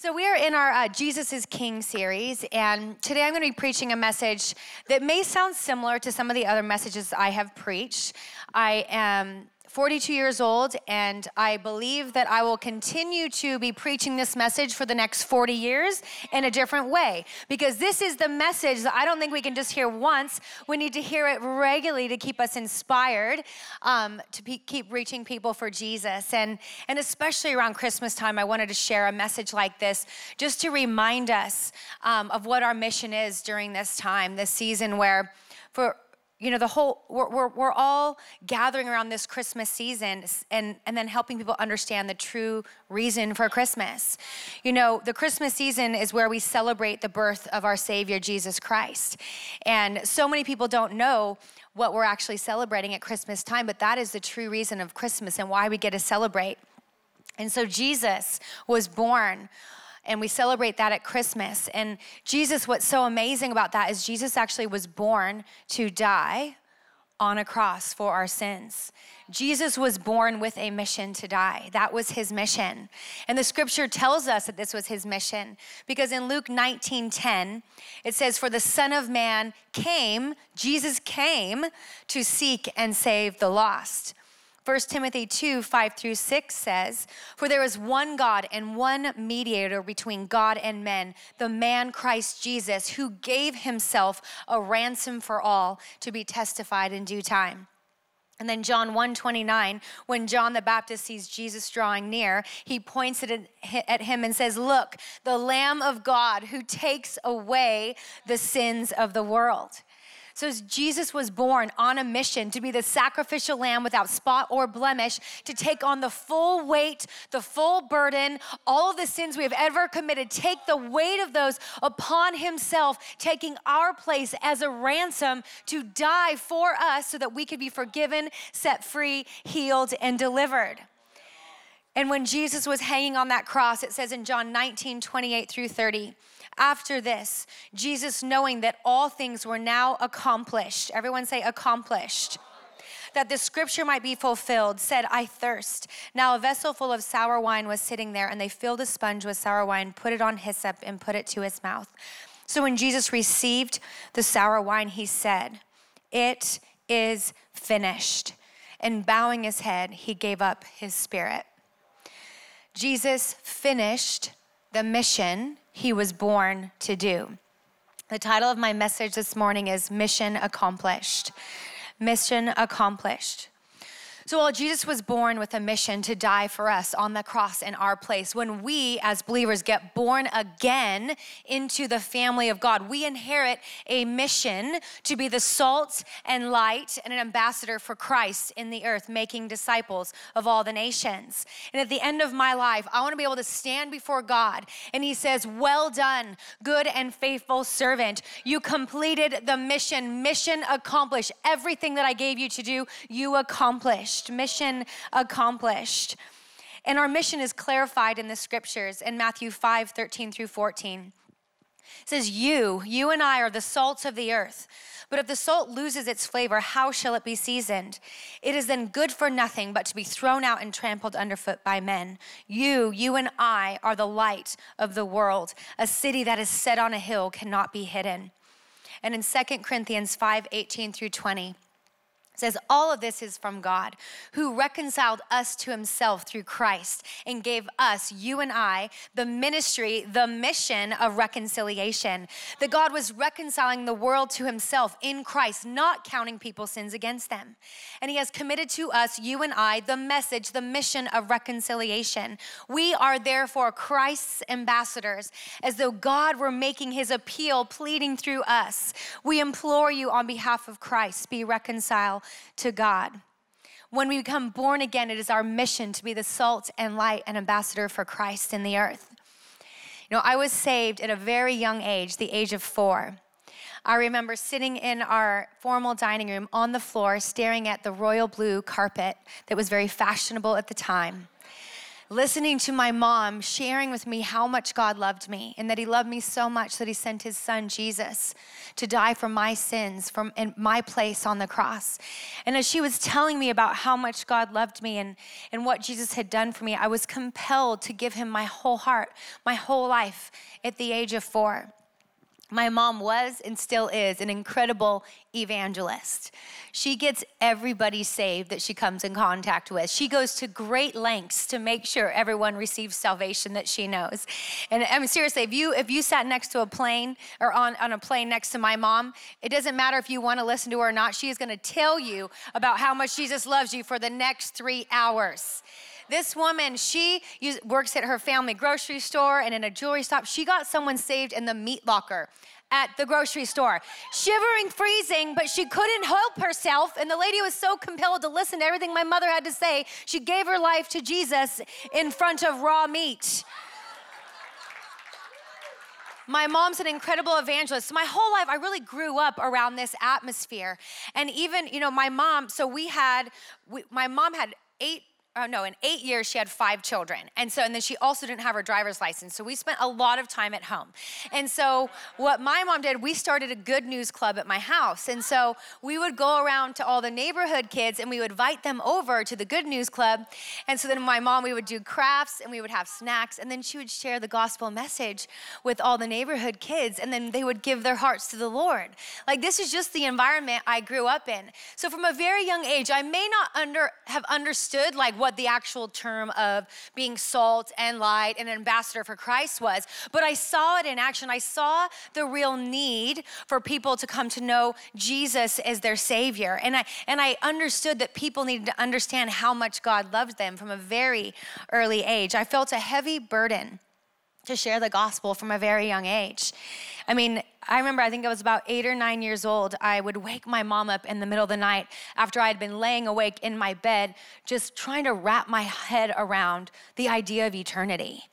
So, we are in our uh, Jesus is King series, and today I'm going to be preaching a message that may sound similar to some of the other messages I have preached. I am 42 years old, and I believe that I will continue to be preaching this message for the next 40 years in a different way. Because this is the message that I don't think we can just hear once. We need to hear it regularly to keep us inspired um, to pe- keep reaching people for Jesus. And, and especially around Christmas time, I wanted to share a message like this just to remind us um, of what our mission is during this time, this season where for you know the whole we're, we're, we're, all gathering around this christmas season and, and then helping people understand the true reason for christmas. You know the christmas season is where we celebrate the birth of our savior jesus christ. And so many people don't know what we're actually celebrating at christmas time but that is the true reason of christmas and why we get to celebrate. And so jesus was born and we celebrate that at Christmas. And Jesus, what's so amazing about that is Jesus actually was born to die on a cross for our sins. Jesus was born with a mission to die. That was his mission. And the scripture tells us that this was his mission because in Luke 19:10 it says for the son of man came, Jesus came to seek and save the lost. 1 Timothy 2 5 through 6 says, For there is one God and one mediator between God and men, the man Christ Jesus, who gave himself a ransom for all to be testified in due time. And then John 1:29, when John the Baptist sees Jesus drawing near, he points at him and says, "Look, the Lamb of God who takes away the sins of the world." So Jesus was born on a mission to be the sacrificial lamb without spot or blemish, to take on the full weight, the full burden, all of the sins we have ever committed, take the weight of those upon himself, taking our place as a ransom to die for us so that we could be forgiven, set free, healed, and delivered. And when Jesus was hanging on that cross, it says in John 19, 28 through 30, after this, Jesus, knowing that all things were now accomplished, everyone say accomplished, that the scripture might be fulfilled, said, I thirst. Now a vessel full of sour wine was sitting there, and they filled a sponge with sour wine, put it on hyssop, and put it to his mouth. So when Jesus received the sour wine, he said, It is finished. And bowing his head, he gave up his spirit. Jesus finished the mission he was born to do. The title of my message this morning is Mission Accomplished. Mission Accomplished. So while Jesus was born with a mission to die for us on the cross in our place, when we as believers get born again into the family of God, we inherit a mission to be the salt and light and an ambassador for Christ in the earth, making disciples of all the nations. And at the end of my life, I want to be able to stand before God and He says, Well done, good and faithful servant. You completed the mission, mission accomplished. Everything that I gave you to do, you accomplished accomplished, mission accomplished. And our mission is clarified in the scriptures in Matthew 5 13 through 14. It says, You, you and I are the salts of the earth. But if the salt loses its flavor, how shall it be seasoned? It is then good for nothing but to be thrown out and trampled underfoot by men. You, you and I are the light of the world. A city that is set on a hill cannot be hidden. And in 2 Corinthians 5 18 through 20, says all of this is from God who reconciled us to himself through Christ and gave us you and I the ministry the mission of reconciliation. That God was reconciling the world to himself in Christ not counting people's sins against them. And he has committed to us you and I the message the mission of reconciliation. We are therefore Christ's ambassadors as though God were making his appeal pleading through us. We implore you on behalf of Christ be reconciled to God. When we become born again, it is our mission to be the salt and light and ambassador for Christ in the earth. You know, I was saved at a very young age, the age of four. I remember sitting in our formal dining room on the floor, staring at the royal blue carpet that was very fashionable at the time. Listening to my mom sharing with me how much God loved me and that He loved me so much that He sent His Son Jesus to die for my sins from in my place on the cross. And as she was telling me about how much God loved me and, and what Jesus had done for me, I was compelled to give Him my whole heart, my whole life at the age of four. My mom was and still is an incredible evangelist. She gets everybody saved that she comes in contact with. She goes to great lengths to make sure everyone receives salvation that she knows. And I mean seriously, if you if you sat next to a plane or on, on a plane next to my mom, it doesn't matter if you want to listen to her or not, she is going to tell you about how much Jesus loves you for the next 3 hours. This woman, she works at her family grocery store and in a jewelry shop. She got someone saved in the meat locker at the grocery store, shivering, freezing, but she couldn't help herself. And the lady was so compelled to listen to everything my mother had to say, she gave her life to Jesus in front of raw meat. My mom's an incredible evangelist. My whole life, I really grew up around this atmosphere. And even, you know, my mom, so we had, we, my mom had eight oh no, in eight years she had five children. And so, and then she also didn't have her driver's license. So we spent a lot of time at home. And so what my mom did, we started a good news club at my house. And so we would go around to all the neighborhood kids and we would invite them over to the good news club. And so then my mom, we would do crafts and we would have snacks. And then she would share the gospel message with all the neighborhood kids. And then they would give their hearts to the Lord. Like this is just the environment I grew up in. So from a very young age, I may not under have understood like what what the actual term of being salt and light and ambassador for Christ was, but I saw it in action. I saw the real need for people to come to know Jesus as their savior. And I and I understood that people needed to understand how much God loved them from a very early age. I felt a heavy burden to share the gospel from a very young age. I mean, I remember, I think I was about eight or nine years old. I would wake my mom up in the middle of the night after I had been laying awake in my bed, just trying to wrap my head around the idea of eternity.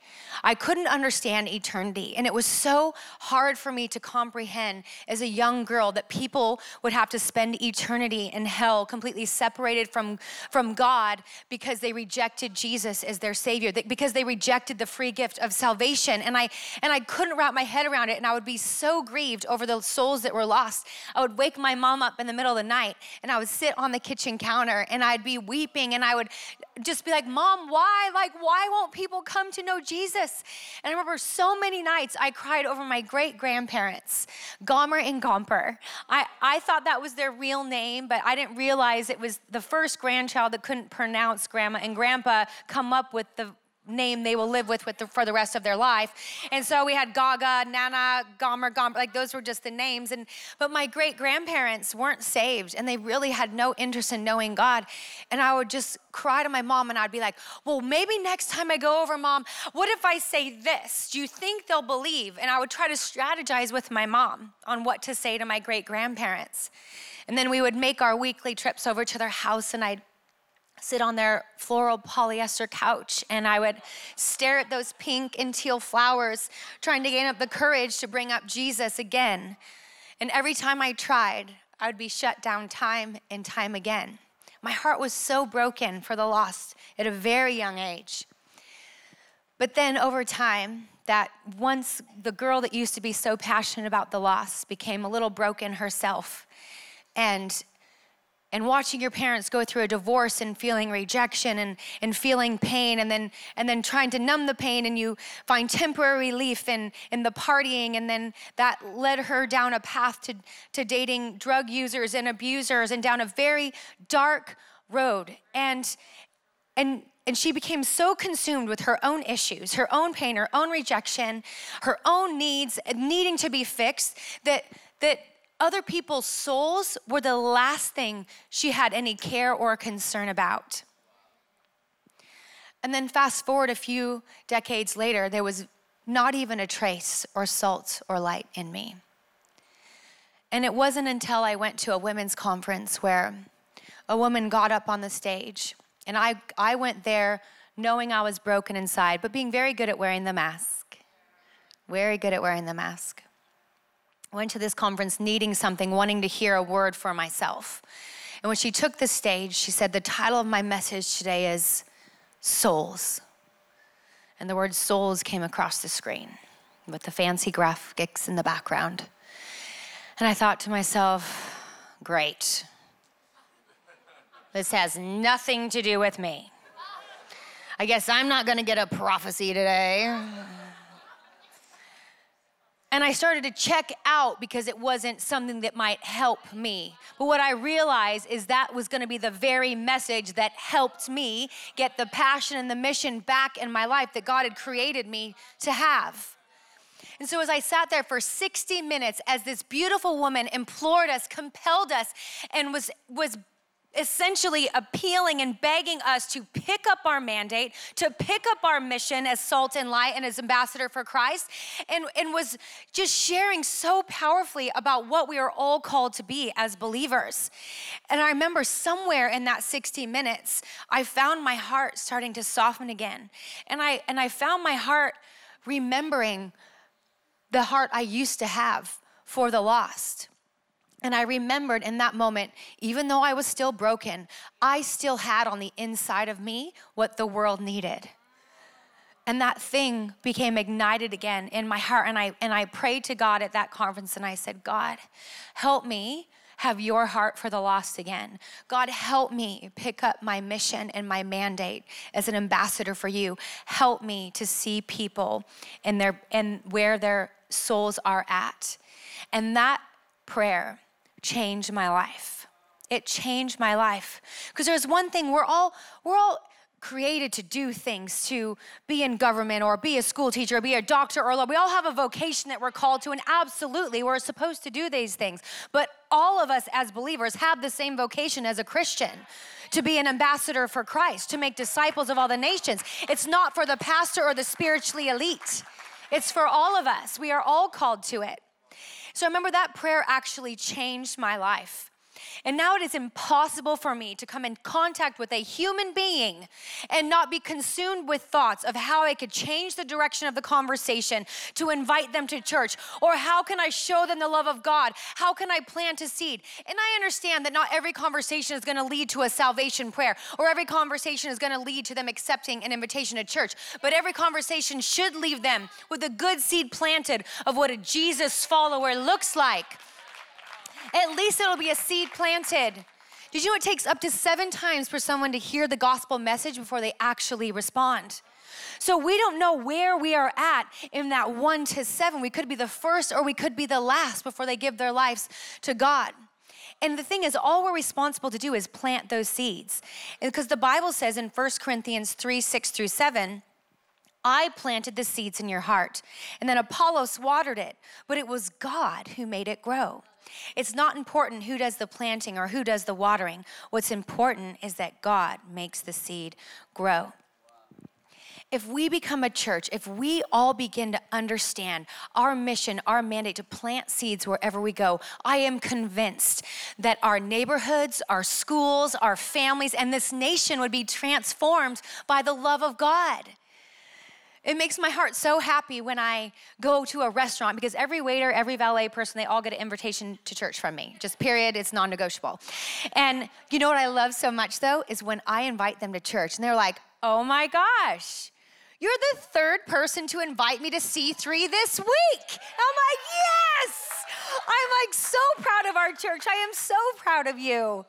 I couldn't understand eternity, and it was so hard for me to comprehend as a young girl that people would have to spend eternity in hell, completely separated from, from God because they rejected Jesus as their Savior, because they rejected the free gift of salvation. And I, and I couldn't wrap my head around it, and I would be so grieved over the souls that were lost. I would wake my mom up in the middle of the night and I would sit on the kitchen counter and I'd be weeping and I would just be like, Mom, why? Like, why won't people come to know Jesus? And I remember so many nights I cried over my great grandparents, Gomer and Gomper. I, I thought that was their real name, but I didn't realize it was the first grandchild that couldn't pronounce grandma and grandpa come up with the name they will live with, with the, for the rest of their life. And so we had Gaga, Nana, Gomer, Gomer, like those were just the names. And but my great grandparents weren't saved, and they really had no interest in knowing God. And I would just cry to my mom, and I'd be like, "Well, maybe next time I go over, mom, what if I say this? Do you think they'll believe?" And I would try to strategize with my mom on what to say to my great grandparents. And then we would make our weekly trips over to their house, and I'd sit on their floral polyester couch and I would stare at those pink and teal flowers, trying to gain up the courage to bring up Jesus again. And every time I tried, I would be shut down time and time again. My heart was so broken for the lost at a very young age. But then over time, that once the girl that used to be so passionate about the lost became a little broken herself and and watching your parents go through a divorce and feeling rejection and, and feeling pain and then and then trying to numb the pain and you find temporary relief in, in the partying and then that led her down a path to, to dating drug users and abusers and down a very dark road. And and and she became so consumed with her own issues, her own pain, her own rejection, her own needs needing to be fixed that that other people's souls were the last thing she had any care or concern about. And then fast forward a few decades later, there was not even a trace or salt or light in me. And it wasn't until I went to a women's conference where a woman got up on the stage, and I, I went there knowing I was broken inside, but being very good at wearing the mask. Very good at wearing the mask went to this conference needing something, wanting to hear a word for myself. And when she took the stage, she said, The title of my message today is Souls. and the word souls came across the screen with the fancy graphics in the background. And I thought to myself, great. This has nothing to do with me. I guess I'm not gonna get a prophecy today. And I started to check out because it wasn't something that might help me. But what I realized is that was gonna be the very message that helped me get the passion and the mission back in my life that God had created me to have. And so, as I sat there for 60 minutes, as this beautiful woman implored us, compelled us, and was, was essentially appealing and begging us to pick up our mandate, to pick up our mission as salt and light and as ambassador for Christ, and, and was just sharing so powerfully about what we are all called to be as believers. And I remember somewhere in that 60 minutes, I found my heart starting to soften again. And I and I found my heart remembering the heart I used to have for the lost. And I remembered in that moment, even though I was still broken, I still had on the inside of me what the world needed. And that thing became ignited again in my heart. And I, and I prayed to God at that conference and I said, God, help me have your heart for the lost again. God, help me pick up my mission and my mandate as an ambassador for you. Help me to see people and their and where their souls are at. And that prayer changed my life. It changed my life. Because there's one thing we're all we're all created to do things, to be in government or be a school teacher, or be a doctor or we all have a vocation that we're called to and absolutely we're supposed to do these things. But all of us as believers have the same vocation as a Christian to be an ambassador for Christ, to make disciples of all the nations. It's not for the pastor or the spiritually elite. It's for all of us. We are all called to it. So I remember that prayer actually changed my life. And now it is impossible for me to come in contact with a human being and not be consumed with thoughts of how I could change the direction of the conversation to invite them to church, or how can I show them the love of God? How can I plant a seed? And I understand that not every conversation is gonna lead to a salvation prayer, or every conversation is gonna lead to them accepting an invitation to church, but every conversation should leave them with a good seed planted of what a Jesus follower looks like at least it'll be a seed planted. Did you know it takes up to seven times for someone to hear the gospel message before they actually respond? So we don't know where we are at in that one to seven. We could be the first or we could be the last before they give their lives to God. And the thing is, all we're responsible to do is plant those seeds. Because the Bible says in 1 Corinthians 3 6 through 7, I planted the seeds in your heart, and then Apollos watered it, but it was God who made it grow. It's not important who does the planting or who does the watering. What's important is that God makes the seed grow. If we become a church, if we all begin to understand our mission, our mandate to plant seeds wherever we go, I am convinced that our neighborhoods, our schools, our families, and this nation would be transformed by the love of God. It makes my heart so happy when I go to a restaurant because every waiter, every valet person, they all get an invitation to church from me. Just period, it's non negotiable. And you know what I love so much though is when I invite them to church and they're like, oh my gosh, you're the third person to invite me to C3 this week. I'm like, yes! I'm like so proud of our church. I am so proud of you.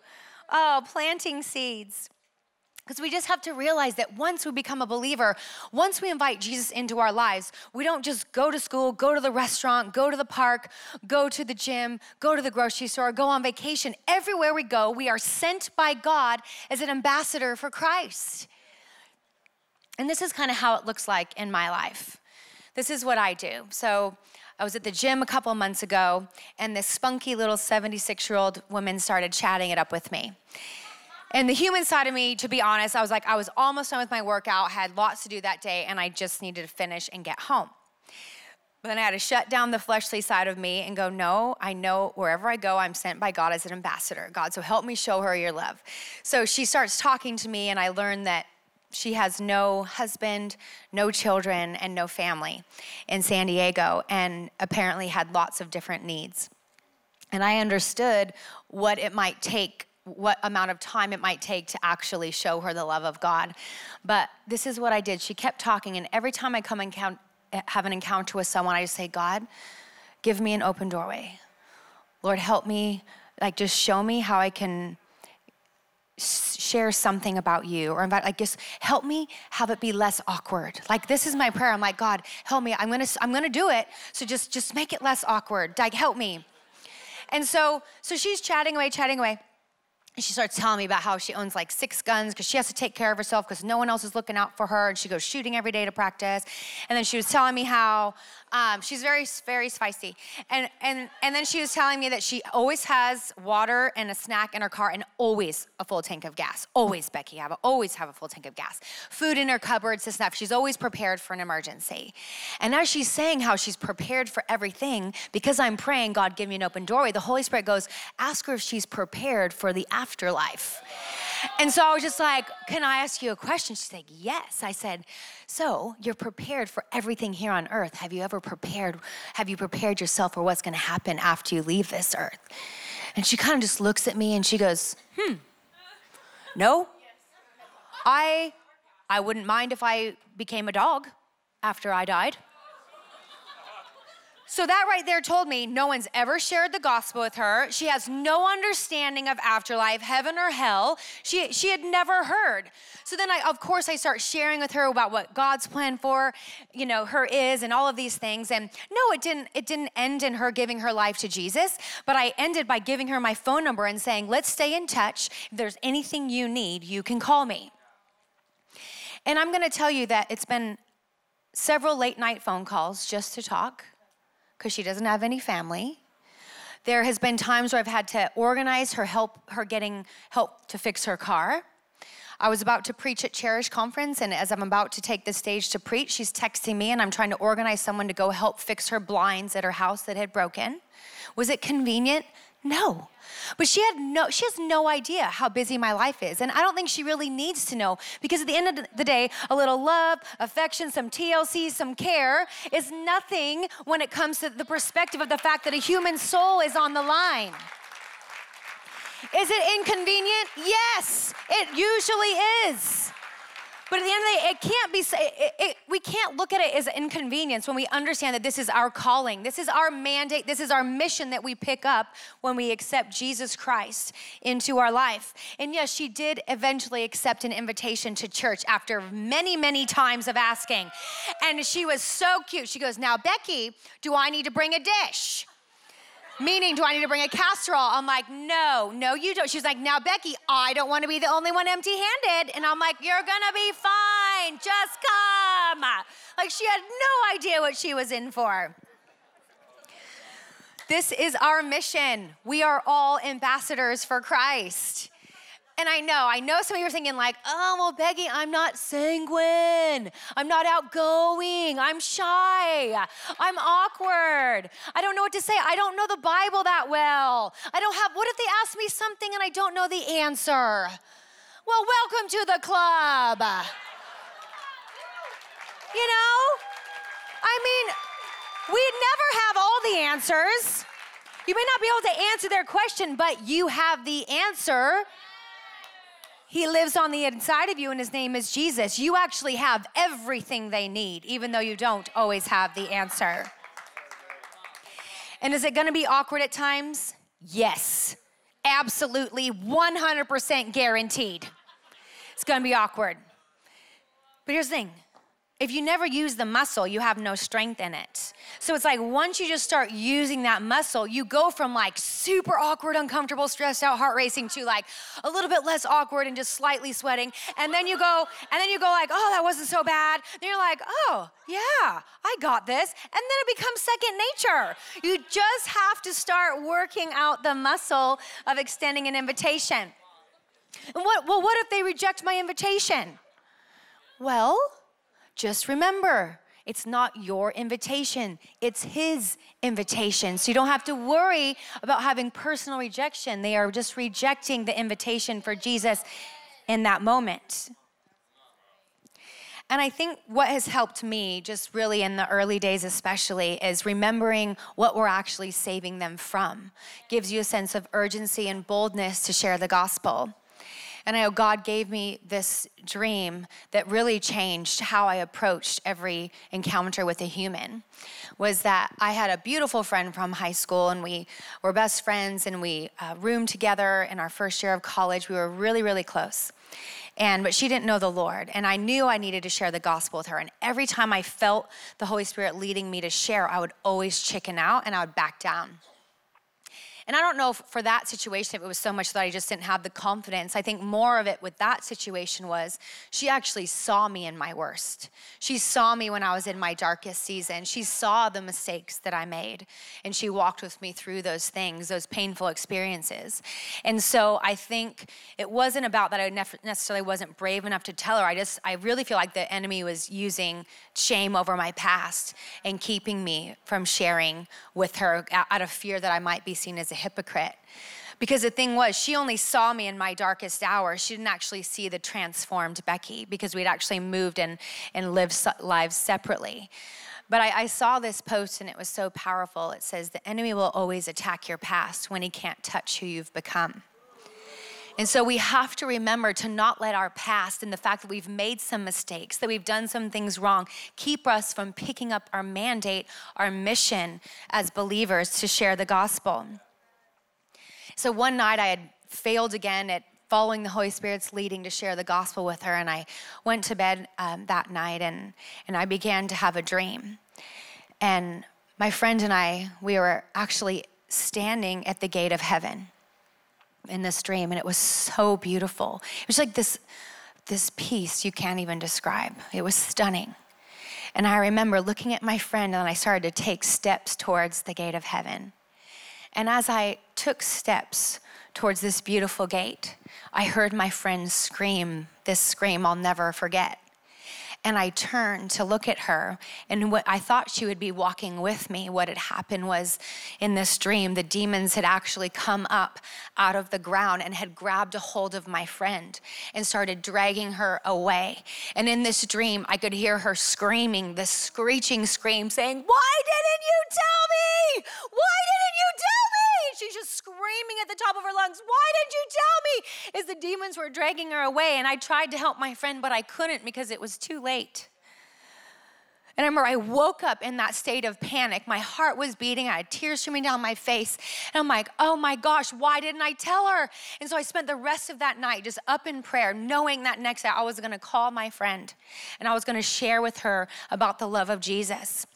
Oh, planting seeds. Because we just have to realize that once we become a believer, once we invite Jesus into our lives, we don't just go to school, go to the restaurant, go to the park, go to the gym, go to the grocery store, go on vacation. Everywhere we go, we are sent by God as an ambassador for Christ. And this is kind of how it looks like in my life. This is what I do. So, I was at the gym a couple months ago, and this spunky little 76 year old woman started chatting it up with me. And the human side of me, to be honest, I was like, I was almost done with my workout, had lots to do that day, and I just needed to finish and get home. But then I had to shut down the fleshly side of me and go, No, I know wherever I go, I'm sent by God as an ambassador. God, so help me show her your love. So she starts talking to me, and I learn that she has no husband, no children, and no family in San Diego, and apparently had lots of different needs. And I understood what it might take what amount of time it might take to actually show her the love of God. But this is what I did. She kept talking, and every time I come and count, eh, have an encounter with someone, I just say, God, give me an open doorway. Lord, help me, like, just show me how I can share something about you or invite like just help me have it be less awkward. Like this is my prayer. I'm like god help me. I'm gonna i'm gonna do it. So just just make it less awkward. Like help me. And so so she's chatting away chatting away and she starts telling me about how she owns like six guns because she has to take care of herself because no one else is looking out for her. And she goes shooting every day to practice. And then she was telling me how um, she's very, very spicy. And, and, and then she was telling me that she always has water and a snack in her car and always a full tank of gas. Always, Becky, have a, always have a full tank of gas. Food in her cupboards, stuff. She's always prepared for an emergency. And as she's saying how she's prepared for everything, because I'm praying, God, give me an open doorway, the Holy Spirit goes, ask her if she's prepared for the afterlife. And so I was just like, Can I ask you a question? She's like, Yes. I said, So you're prepared for everything here on earth. Have you ever prepared? Have you prepared yourself for what's gonna happen after you leave this earth? And she kind of just looks at me and she goes, Hmm, no. I I wouldn't mind if I became a dog after I died. So that right there told me no one's ever shared the gospel with her. She has no understanding of afterlife, heaven or hell. She, she had never heard. So then I, of course, I start sharing with her about what God's plan for, you know, her is and all of these things. And no, it didn't, it didn't end in her giving her life to Jesus, but I ended by giving her my phone number and saying, let's stay in touch. If there's anything you need, you can call me. And I'm gonna tell you that it's been several late night phone calls just to talk because she doesn't have any family. There has been times where I've had to organize her help her getting help to fix her car. I was about to preach at Cherish Conference, and as I'm about to take the stage to preach, she's texting me, and I'm trying to organize someone to go help fix her blinds at her house that had broken. Was it convenient? No. But she had no she has no idea how busy my life is. And I don't think she really needs to know because at the end of the day, a little love, affection, some TLC, some care is nothing when it comes to the perspective of the fact that a human soul is on the line. Is it inconvenient? Yes, it usually is. But at the end of the day, it can't be, it, it, we can't look at it as an inconvenience when we understand that this is our calling. This is our mandate. This is our mission that we pick up when we accept Jesus Christ into our life. And yes, she did eventually accept an invitation to church after many, many times of asking. And she was so cute. She goes, Now, Becky, do I need to bring a dish? Meaning, do I need to bring a casserole? I'm like, no, no, you don't. She's like, now, Becky, I don't want to be the only one empty handed. And I'm like, you're going to be fine. Just come. Like, she had no idea what she was in for. This is our mission. We are all ambassadors for Christ. And I know, I know some of you are thinking, like, oh, well, Becky, I'm not sanguine. I'm not outgoing. I'm shy. I'm awkward. I don't know what to say. I don't know the Bible that well. I don't have, what if they ask me something and I don't know the answer? Well, welcome to the club. You know? I mean, we never have all the answers. You may not be able to answer their question, but you have the answer he lives on the inside of you, and his name is Jesus. You actually have everything they need, even though you don't always have the answer. And is it gonna be awkward at times? Yes, absolutely, 100% guaranteed. It's gonna be awkward. But here's the thing if you never use the muscle, you have no strength in it. So it's like once you just start using that muscle, you go from like super awkward, uncomfortable, stressed out, heart racing to like a little bit less awkward and just slightly sweating. And then you go, and then you go like, oh, that wasn't so bad. Then you're like, oh, yeah, I got this. And then it becomes second nature. You just have to start working out the muscle of extending an invitation. And what, well, what if they reject my invitation? Well, just remember, it's not your invitation, it's His invitation. So you don't have to worry about having personal rejection. They are just rejecting the invitation for Jesus in that moment. And I think what has helped me, just really in the early days especially, is remembering what we're actually saving them from. Gives you a sense of urgency and boldness to share the gospel. And I know God gave me this dream that really changed how I approached every encounter with a human. Was that I had a beautiful friend from high school, and we were best friends, and we uh, roomed together in our first year of college. We were really, really close and but she didn't know the lord and i knew i needed to share the gospel with her and every time i felt the holy spirit leading me to share i would always chicken out and i would back down and I don't know if for that situation if it was so much that I just didn't have the confidence. I think more of it with that situation was she actually saw me in my worst. She saw me when I was in my darkest season. She saw the mistakes that I made and she walked with me through those things, those painful experiences. And so I think it wasn't about that I necessarily wasn't brave enough to tell her. I just I really feel like the enemy was using shame over my past and keeping me from sharing with her out of fear that I might be seen as a hypocrite. Because the thing was, she only saw me in my darkest hour. She didn't actually see the transformed Becky because we'd actually moved and, and lived lives separately. But I, I, saw this post and it was so powerful. It says, The enemy will always attack your past when he can't touch who you've become. And so we have to remember to not let our past and the fact that we've made some mistakes, that we've done some things wrong, keep us from picking up our mandate, our mission as believers to share the gospel. So one night I had failed again at following the Holy Spirit's leading to share the gospel with her, and I went to bed um, that night and, and I began to have a dream. And my friend and I, we were actually standing at the gate of heaven in this dream, and it was so beautiful. It was like this, this peace you can't even describe. It was stunning. And I remember looking at my friend, and I started to take steps towards the gate of heaven. And as I took steps towards this beautiful gate, I heard my friend scream this scream I'll never forget. And I turned to look at her, and what I thought she would be walking with me. What had happened was in this dream, the demons had actually come up out of the ground and had grabbed a hold of my friend and started dragging her away. And in this dream, I could hear her screaming, this screeching scream, saying, Why didn't you tell me? Why didn't you tell me? She's just screaming at the top of her lungs, Why didn't you tell me? As the demons were dragging her away. And I tried to help my friend, but I couldn't because it was too late. And I remember I woke up in that state of panic. My heart was beating. I had tears streaming down my face. And I'm like, oh my gosh, why didn't I tell her? And so I spent the rest of that night just up in prayer, knowing that next day I was going to call my friend and I was going to share with her about the love of Jesus.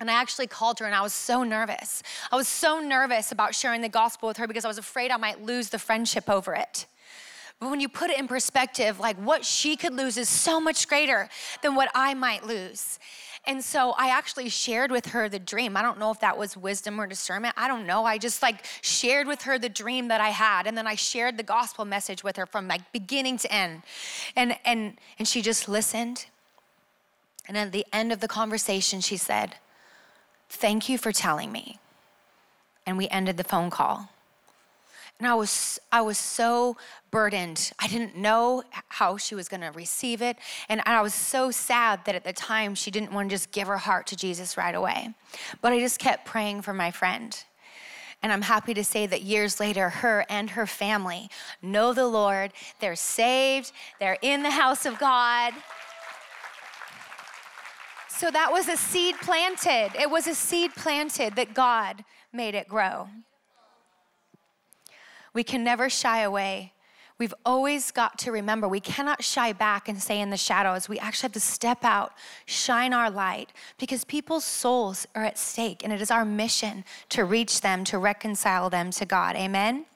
And I actually called her and I was so nervous. I was so nervous about sharing the gospel with her because I was afraid I might lose the friendship over it. But when you put it in perspective, like what she could lose is so much greater than what I might lose. And so I actually shared with her the dream. I don't know if that was wisdom or discernment. I don't know. I just like shared with her the dream that I had and then I shared the gospel message with her from like beginning to end. And and and she just listened. And at the end of the conversation she said, "Thank you for telling me." And we ended the phone call. And I was, I was so burdened. I didn't know how she was going to receive it. And I was so sad that at the time she didn't want to just give her heart to Jesus right away. But I just kept praying for my friend. And I'm happy to say that years later, her and her family know the Lord. They're saved, they're in the house of God. So that was a seed planted. It was a seed planted that God made it grow. We can never shy away. We've always got to remember we cannot shy back and stay in the shadows. We actually have to step out, shine our light, because people's souls are at stake, and it is our mission to reach them, to reconcile them to God. Amen?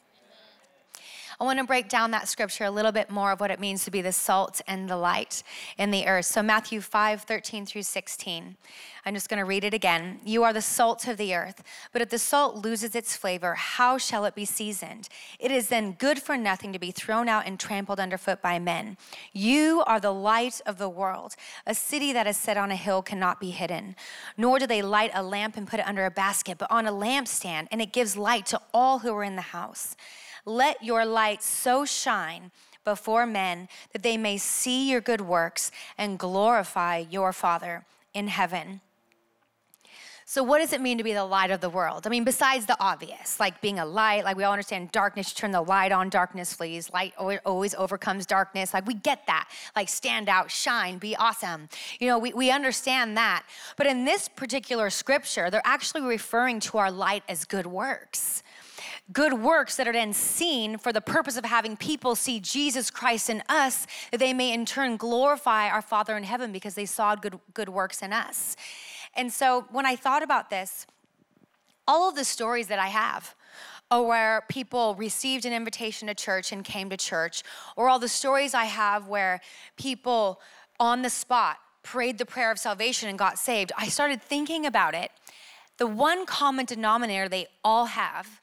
I want to break down that scripture a little bit more of what it means to be the salt and the light in the earth. So, Matthew 5 13 through 16. I'm just going to read it again. You are the salt of the earth, but if the salt loses its flavor, how shall it be seasoned? It is then good for nothing to be thrown out and trampled underfoot by men. You are the light of the world. A city that is set on a hill cannot be hidden. Nor do they light a lamp and put it under a basket, but on a lampstand, and it gives light to all who are in the house. Let your light so shine before men, that they may see your good works and glorify your Father in heaven. So, what does it mean to be the light of the world? I mean, besides the obvious, like being a light, like we all understand darkness, you turn the light on, darkness flees. Light always overcomes darkness. Like we get that. Like stand out, shine, be awesome. You know, we, we understand that. But in this particular scripture, they're actually referring to our light as good works good works that are then seen for the purpose of having people see Jesus Christ in us, that they may in turn glorify our Father in heaven because they saw good, good works in us. And so when I thought about this, all of the stories that I have, or where people received an invitation to church and came to church, or all the stories I have where people on the spot prayed the prayer of salvation and got saved, I started thinking about it. The one common denominator they all have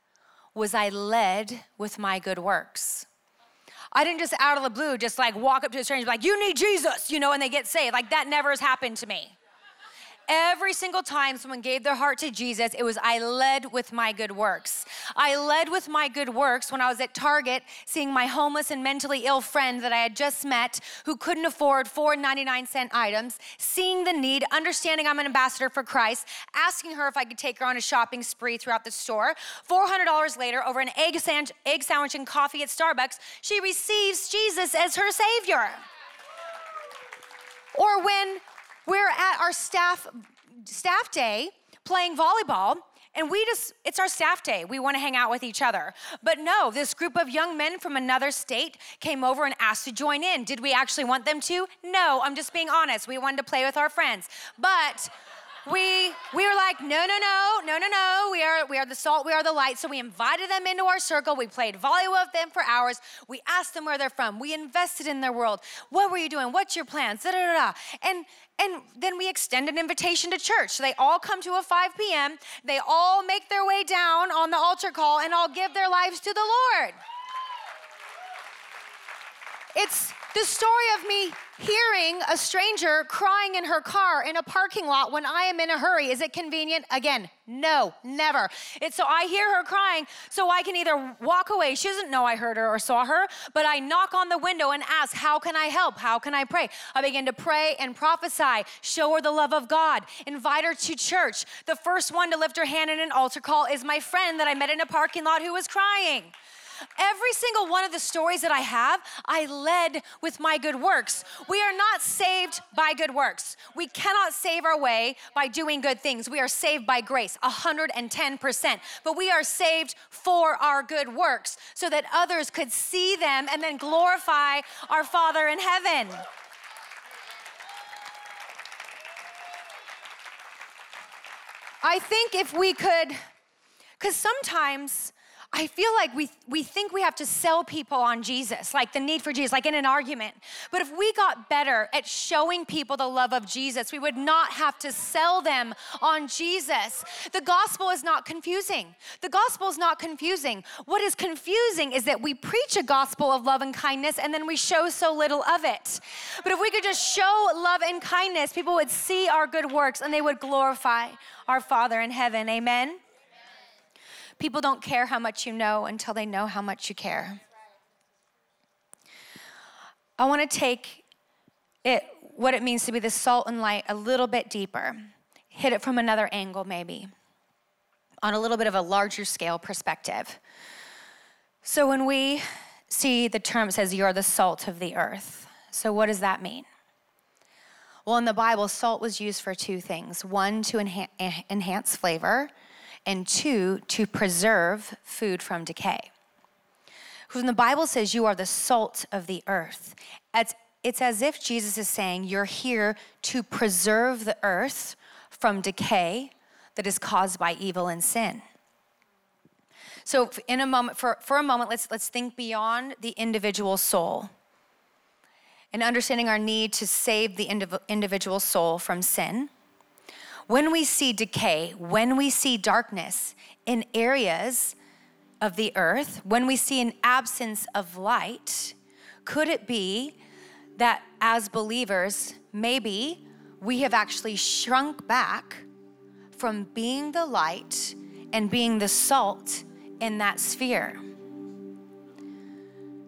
was I led with my good works. I didn't just out of the blue just like walk up to a stranger like, you need Jesus, you know, and they get saved. Like that never has happened to me. Every single time someone gave their heart to Jesus, it was I led with my good works. I led with my good works when I was at Target seeing my homeless and mentally ill friend that I had just met who couldn't afford four 99 cent items, seeing the need, understanding I'm an ambassador for Christ, asking her if I could take her on a shopping spree throughout the store. $400 later, over an egg, egg sandwich and coffee at Starbucks, she receives Jesus as her Savior. Or when we're at our staff staff day playing volleyball and we just it's our staff day. We want to hang out with each other. But no this group of young men from another state came over and asked to join in. Did we actually want them to? No i'm just being honest. We wanted to play with our friends. But we we were like, no, no, no, no, no, no. We are we are the salt, we are the light. So we invited them into our circle. We played volleyball with them for hours. We asked them where they're from. We invested in their world. What were you doing? What's your plans? Da, da, da, da. And and then we extend an invitation to church. So they all come to a 5 p.m. They all make their way down on the altar call and all give their lives to the Lord. It's the story of me hearing a stranger crying in her car in a parking lot when I am in a hurry. Is it convenient? Again, no, never. It's so I hear her crying, so I can either walk away. She doesn't know I heard her or saw her, but I knock on the window and ask, How can I help? How can I pray? I begin to pray and prophesy, show her the love of God, invite her to church. The first one to lift her hand in an altar call is my friend that I met in a parking lot who was crying. Every single one of the stories that I have, I led with my good works. We are not saved by good works. We cannot save our way by doing good things. We are saved by grace, 110%. But we are saved for our good works so that others could see them and then glorify our Father in heaven. I think if we could, because sometimes I feel like we, we think we have to sell people on Jesus, like the need for Jesus, like in an argument. But if we got better at showing people the love of Jesus, we would not have to sell them on Jesus. The gospel is not confusing. The gospel is not confusing. What is confusing is that we preach a gospel of love and kindness and then we show so little of it. But if we could just show love and kindness, people would see our good works and they would glorify our Father in heaven. Amen. People don't care how much you know until they know how much you care. I want to take it, what it means to be the salt and light, a little bit deeper, hit it from another angle, maybe, on a little bit of a larger scale perspective. So when we see the term says you're the salt of the earth, so what does that mean? Well, in the Bible, salt was used for two things one, to enha- enhance flavor, and two, to preserve food from decay. When the Bible says you are the salt of the earth, it's, it's as if Jesus is saying you're here to preserve the earth from decay that is caused by evil and sin. So, in a moment, for, for a moment, let's, let's think beyond the individual soul and understanding our need to save the individual soul from sin when we see decay, when we see darkness in areas of the earth, when we see an absence of light, could it be that as believers, maybe we have actually shrunk back from being the light and being the salt in that sphere?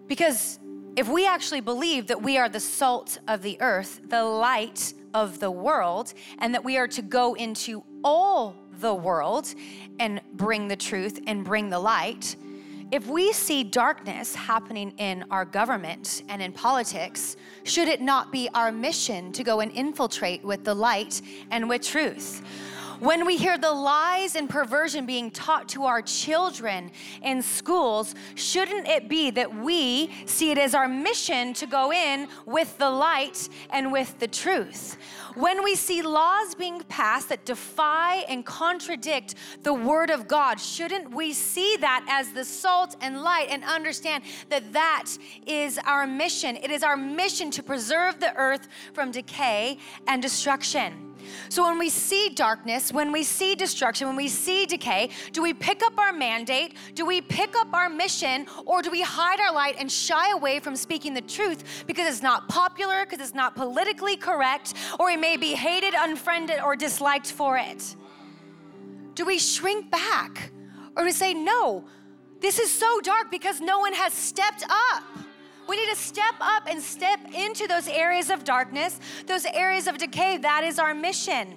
Because if we actually believe that we are the salt of the earth, the light of the world, and that we are to go into all the world and bring the truth and bring the light, if we see darkness happening in our government and in politics, should it not be our mission to go and infiltrate with the light and with truth? When we hear the lies and perversion being taught to our children in schools, shouldn't it be that we see it as our mission to go in with the light and with the truth? When we see laws being passed that defy and contradict the Word of God, shouldn't we see that as the salt and light and understand that that is our mission? It is our mission to preserve the earth from decay and destruction. So when we see darkness, when we see destruction, when we see decay, do we pick up our mandate? Do we pick up our mission? Or do we hide our light and shy away from speaking the truth because it's not popular, because it's not politically correct, or we may be hated, unfriended, or disliked for it? Do we shrink back? Or do we say, no, this is so dark because no one has stepped up? We need to step up and step into those areas of darkness, those areas of decay. That is our mission.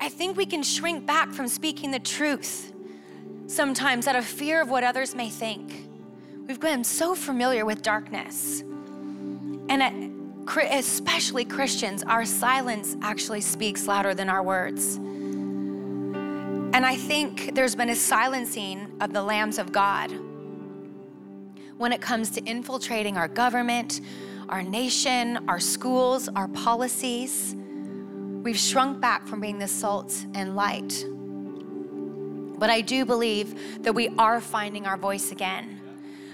I think we can shrink back from speaking the truth sometimes out of fear of what others may think. We've been so familiar with darkness. And especially Christians, our silence actually speaks louder than our words. And I think there's been a silencing of the lambs of God when it comes to infiltrating our government, our nation, our schools, our policies. We've shrunk back from being the salt and light. But I do believe that we are finding our voice again.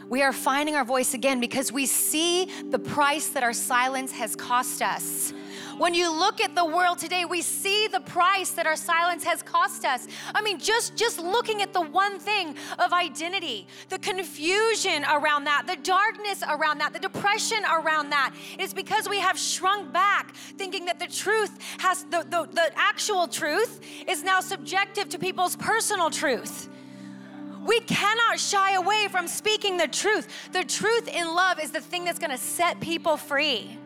We are finding our voice again because we see the price that our silence has cost us. When you look at the world today, we see the price that our silence has cost us. I mean, just, just looking at the one thing of identity, the confusion around that, the darkness around that, the depression around that, is because we have shrunk back, thinking that the truth has, the, the, the actual truth is now subjective to people's personal truth. We cannot shy away from speaking the truth. The truth in love is the thing that's gonna set people free.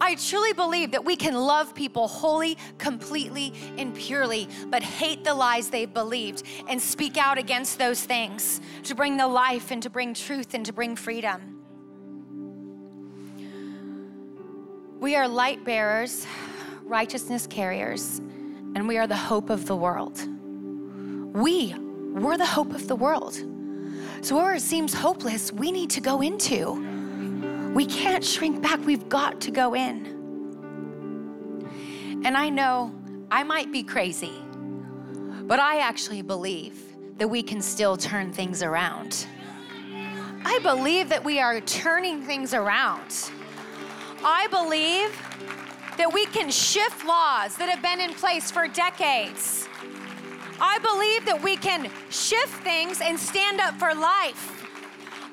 I truly believe that we can love people wholly, completely, and purely, but hate the lies they've believed and speak out against those things to bring the life and to bring truth and to bring freedom. We are light bearers, righteousness carriers, and we are the hope of the world. We, we're the hope of the world. So, where it seems hopeless, we need to go into. We can't shrink back. We've got to go in. And I know I might be crazy, but I actually believe that we can still turn things around. I believe that we are turning things around. I believe that we can shift laws that have been in place for decades. I believe that we can shift things and stand up for life.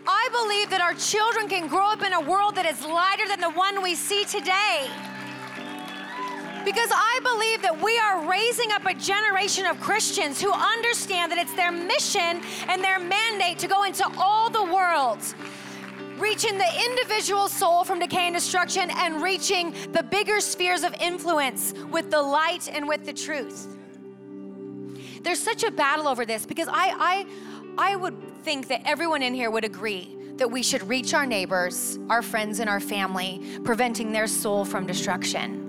I believe that our children can grow up in a world that is lighter than the one we see today. Because I believe that we are raising up a generation of Christians who understand that it's their mission and their mandate to go into all the world, reaching the individual soul from decay and destruction and reaching the bigger spheres of influence with the light and with the truth. There's such a battle over this because I, I, I would think that everyone in here would agree that we should reach our neighbors, our friends, and our family, preventing their soul from destruction.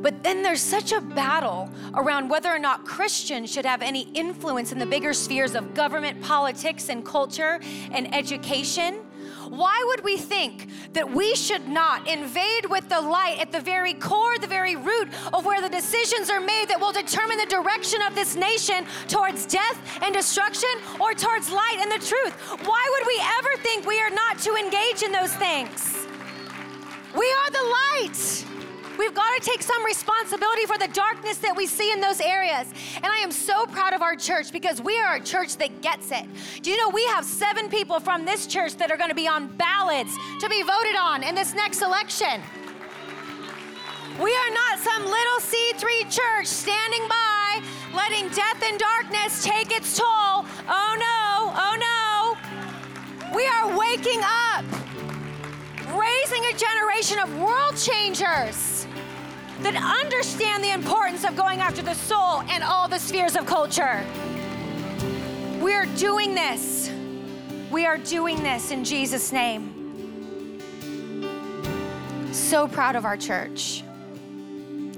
But then there's such a battle around whether or not Christians should have any influence in the bigger spheres of government, politics, and culture and education why would we think that we should not invade with the light at the very core, the very root of where the decisions are made that will determine the direction of this nation towards death and destruction or towards light and the truth? Why would we ever think we are not to engage in those things? We are the light. We've got to take some responsibility for the darkness that we see in those areas. And I am so proud of our church because we are a church that gets it. Do you know we have seven people from this church that are going to be on ballots to be voted on in this next election? We are not some little C3 church standing by letting death and darkness take its toll. Oh no, oh no. We are waking up, raising a generation of world changers that understand the importance of going after the soul and all the spheres of culture. We are doing this. We are doing this in Jesus' name. So proud of our church.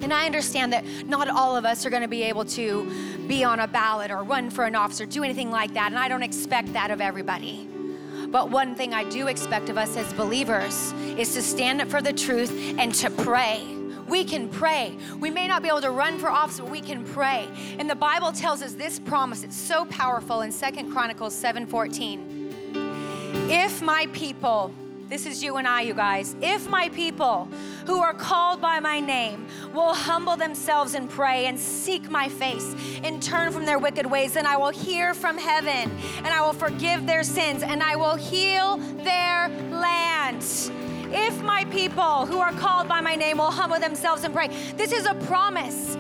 And I understand that not all of us are going to be able to be on a ballot or run for an office or do anything like that. And I don't expect that of everybody. But one thing I do expect of us as believers is to stand up for the truth and to pray. We can pray. We may not be able to run for office, but we can pray. And the Bible tells us this promise. It's so powerful in Second Chronicles 7:14. If my people this is you and I, you guys. If my people who are called by my name will humble themselves and pray and seek my face and turn from their wicked ways, then I will hear from heaven and I will forgive their sins and I will heal their land. If my people who are called by my name will humble themselves and pray, this is a promise.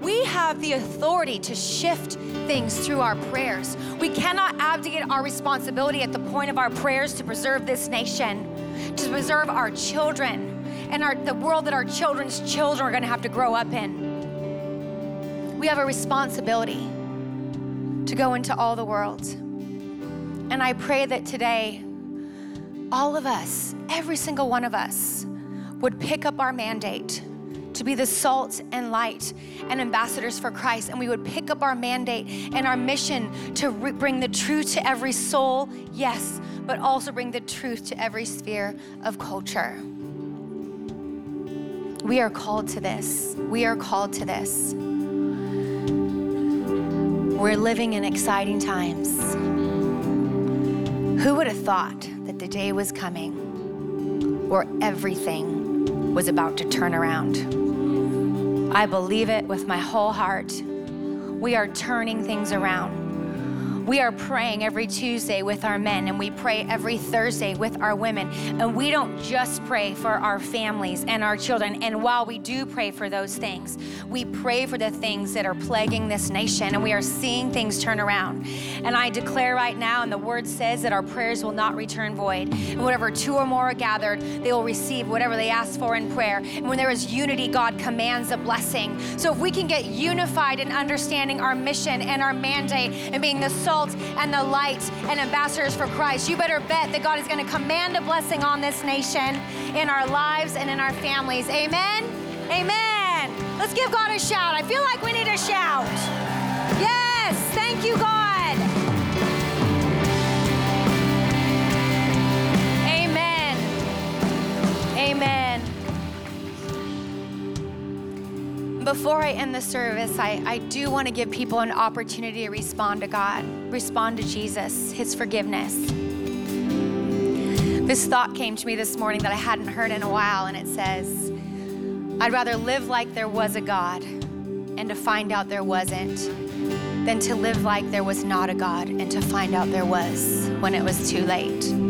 We have the authority to shift things through our prayers. We cannot abdicate our responsibility at the point of our prayers to preserve this nation, to preserve our children, and our, the world that our children's children are going to have to grow up in. We have a responsibility to go into all the world. And I pray that today, all of us, every single one of us, would pick up our mandate to be the salt and light and ambassadors for Christ. And we would pick up our mandate and our mission to re- bring the truth to every soul, yes, but also bring the truth to every sphere of culture. We are called to this. We are called to this. We're living in exciting times. Who would have thought the day was coming where everything was about to turn around? I believe it with my whole heart. We are turning things around. We are praying every Tuesday with our men, and we pray every Thursday with our women. And we don't just pray for our families and our children. And while we do pray for those things, we pray for the things that are plaguing this nation, and we are seeing things turn around. And I declare right now, and the word says that our prayers will not return void. And whatever two or more are gathered, they will receive whatever they ask for in prayer. And when there is unity, God commands a blessing. So if we can get unified in understanding our mission and our mandate and being the salt and the light and ambassadors for Christ, you better bet that God is going to command a blessing on this nation, in our lives, and in our families. Amen? Amen. Let's give God a shout. I feel like we need a shout. Yes. Thank you, God. Before I end the service, I, I do want to give people an opportunity to respond to God, respond to Jesus, His forgiveness. This thought came to me this morning that I hadn't heard in a while, and it says, I'd rather live like there was a God and to find out there wasn't than to live like there was not a God and to find out there was when it was too late.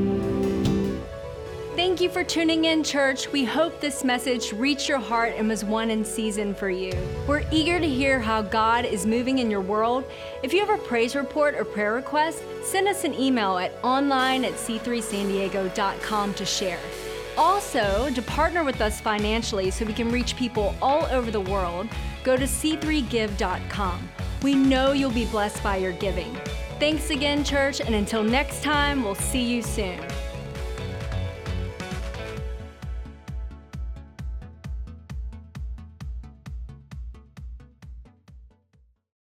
Thank you for tuning in, church. We hope this message reached your heart and was one in season for you. We're eager to hear how God is moving in your world. If you have a praise report or prayer request, send us an email at online at c3sandiego.com to share. Also, to partner with us financially so we can reach people all over the world, go to c3give.com. We know you'll be blessed by your giving. Thanks again, church, and until next time, we'll see you soon.